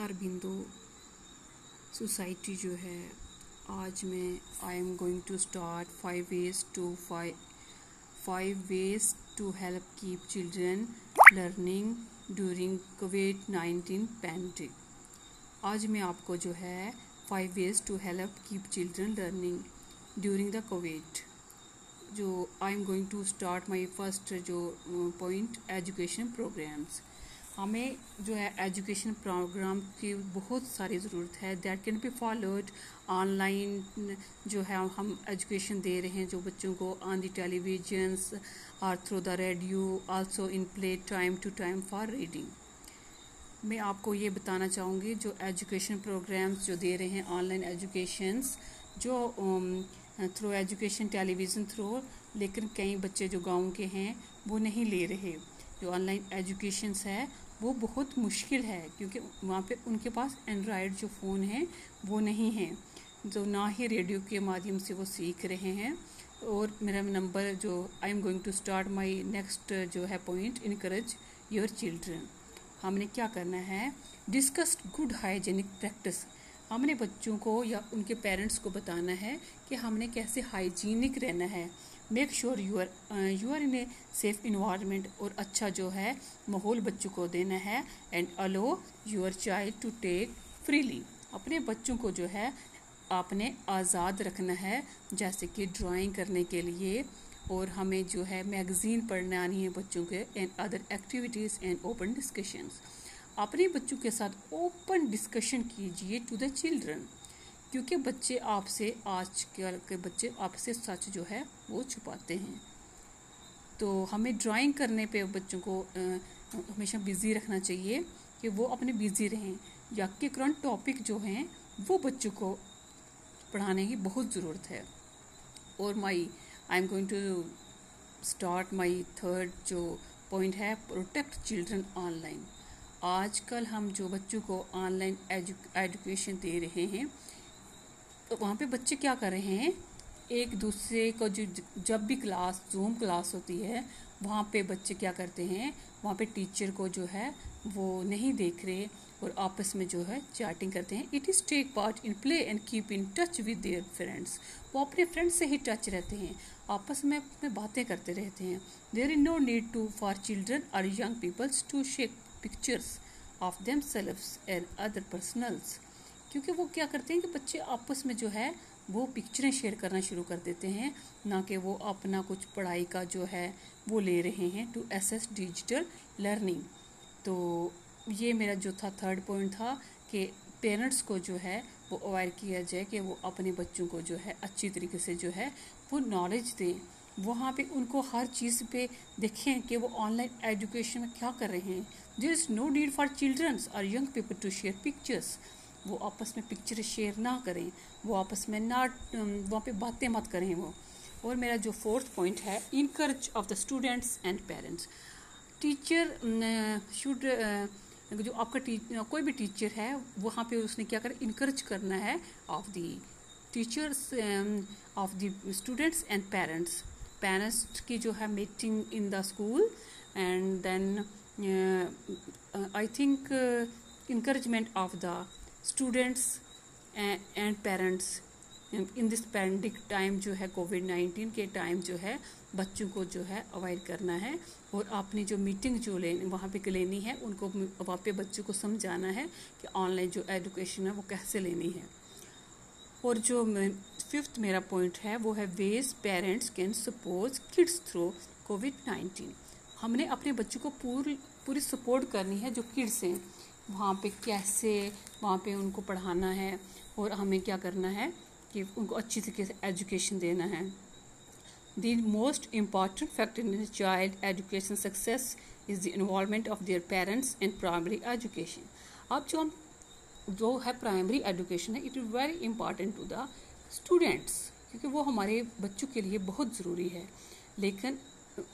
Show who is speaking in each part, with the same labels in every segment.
Speaker 1: Aurobindo society जो है, आज मैं I am going to start five ways to five five ways to help keep children learning during Covid nineteen pandemic आज मैं आपको जो है five ways to help keep children learning during the Covid जो I am going to start my first जो point education programmes हमें जो है एजुकेशन प्रोग्राम की बहुत सारी ज़रूरत है। That can be followed online जो है हम एजुकेशन दे रहे हैं जो बच्चों को ऑन दी टेलीविजन्स और through the radio also in play time to time for reading मैं आपको ये बताना चाहूँगी, जो एजुकेशन प्रोग्राम्स जो दे रहे हैं ऑनलाइन एजुकेशंस जो थ्रू एजुकेशन टेलीविज़न थ्रू लेकिन कई बच्चे जो गाँव के हैं, वो नहीं ले रहे। जो ऑनलाइन एजुकेशंस है वो बहुत मुश्किल है, क्योंकि वहाँ पे उनके पास एंड्रॉयड जो फ़ोन है, वो नहीं है। जो ना ही रेडियो के माध्यम से वो सीख रहे हैं। और मेरा नंबर जो I am going to start my next जो है पॉइंट इनक्रेज योर चिल्ड्रन हमने क्या करना है? डिस्कस गुड हाइजेनिक प्रैक्टिस हमने बच्चों को या उनके पेरेंट्स को बताना है कि हमने कैसे हाइजीनिक रहना है। Make sure you are you are in a safe environment और अच्छा जो है, माहौल बच्चों को देना है and allow your child to take freely अपने बच्चों को जो है, आपने आज़ाद रखना है, जैसे कि ड्राइंग करने के लिए और हमें जो है मैगज़ीन पढ़ने आनी है बच्चों के and other activities and open discussions अपने बच्चों के साथ ओपन डिस्कशन कीजिए टू द चिल्ड्रन क्योंकि बच्चे आपसे आज के बच्चे आपसे सच जो है, वो छुपाते हैं। तो हमें ड्राइंग करने पे बच्चों को हमेशा बिज़ी रखना चाहिए कि वो अपने बिज़ी रहें। या के करंट टॉपिक जो हैं, वो बच्चों को पढ़ाने की बहुत ज़रूरत है। और my I am going to start my third जो पॉइंट है प्रोटेक्ट चिल्ड्रन ऑनलाइन आजकल हम जो बच्चों को ऑनलाइन एजुकेशन दे रहे हैं तो वहाँ पे बच्चे क्या कर रहे हैं? एक दूसरे को जो, जब भी क्लास जूम क्लास होती है, वहाँ पे बच्चे क्या करते हैं? वहाँ पे टीचर को जो है, वो नहीं देख रहे और आपस में जो है चैटिंग करते हैं। It is take part in play and keep in touch with their friends वो अपने फ्रेंड्स से ही टच रहते हैं। आपस में अपने बातें करते रहते हैं। There is no need to for children और young peoples to share pictures of themselves and other personals क्योंकि वो क्या करते हैं कि बच्चे आपस में जो है, वो पिक्चरें शेयर करना शुरू कर देते हैं, ना कि वो अपना कुछ पढ़ाई का जो है, वो ले रहे हैं टू एसेस डिजिटल लर्निंग तो ये मेरा जो था थर्ड पॉइंट था कि पेरेंट्स को जो है, वो अवॉइड किया जाए कि वो अपने बच्चों को जो है, अच्छी तरीके से जो है, वो नॉलेज दें। वहाँ पे उनको हर चीज़ पे देखें कि वो ऑनलाइन एजुकेशन में क्या कर रहे हैं। There is no need for childrens और young people to share pictures वो आपस में पिक्चर शेयर ना करें, वो आपस में ना वहाँ पे बातें मत करें वो। और मेरा जो फोर्थ पॉइंट है encourage of the students and parents teacher should जो आपका टीचर कोई भी टीचर है, वहाँ पे उसने क्या कर इनकरेज करना है of the teachers of the students and parents parents की जो है meeting in the school and then I think encouragement of the students and parents in this pandemic time जो है कोविड नाइन्टीन के टाइम जो है, बच्चों को जो है अवॉइड करना है। और आपने जो मीटिंग जो ले वहाँ पे लेनी है, उनको वहाँ पे बच्चों को समझाना है कि ऑनलाइन जो एजुकेशन है, वो कैसे लेनी है। और जो फिफ्थ मेरा पॉइंट है, वो है ways parents can support kids through Covid nineteen हमने अपने बच्चों को पूरी पूरी सपोर्ट करनी है जो किड्स हैं। वहाँ पे कैसे वहाँ पे उनको पढ़ाना है और हमें क्या करना है कि उनको अच्छी तरीके से एजुकेशन देना है। The most important factor in child education success is the involvement of their parents in primary education अब जो हम, जो है प्राइमरी एजुकेशन है it is very important to the students क्योंकि वो हमारे बच्चों के लिए बहुत ज़रूरी है। लेकिन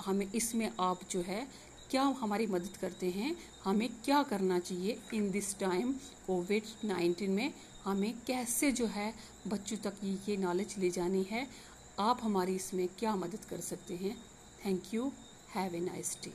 Speaker 1: हमें इसमें आप जो है क्या हमारी मदद करते हैं? हमें क्या करना चाहिए in this time Covid nineteen में? हमें कैसे जो है बच्चों तक ये नॉलेज ले जानी है? आप हमारी इसमें क्या मदद कर सकते हैं? Thank you have a nice day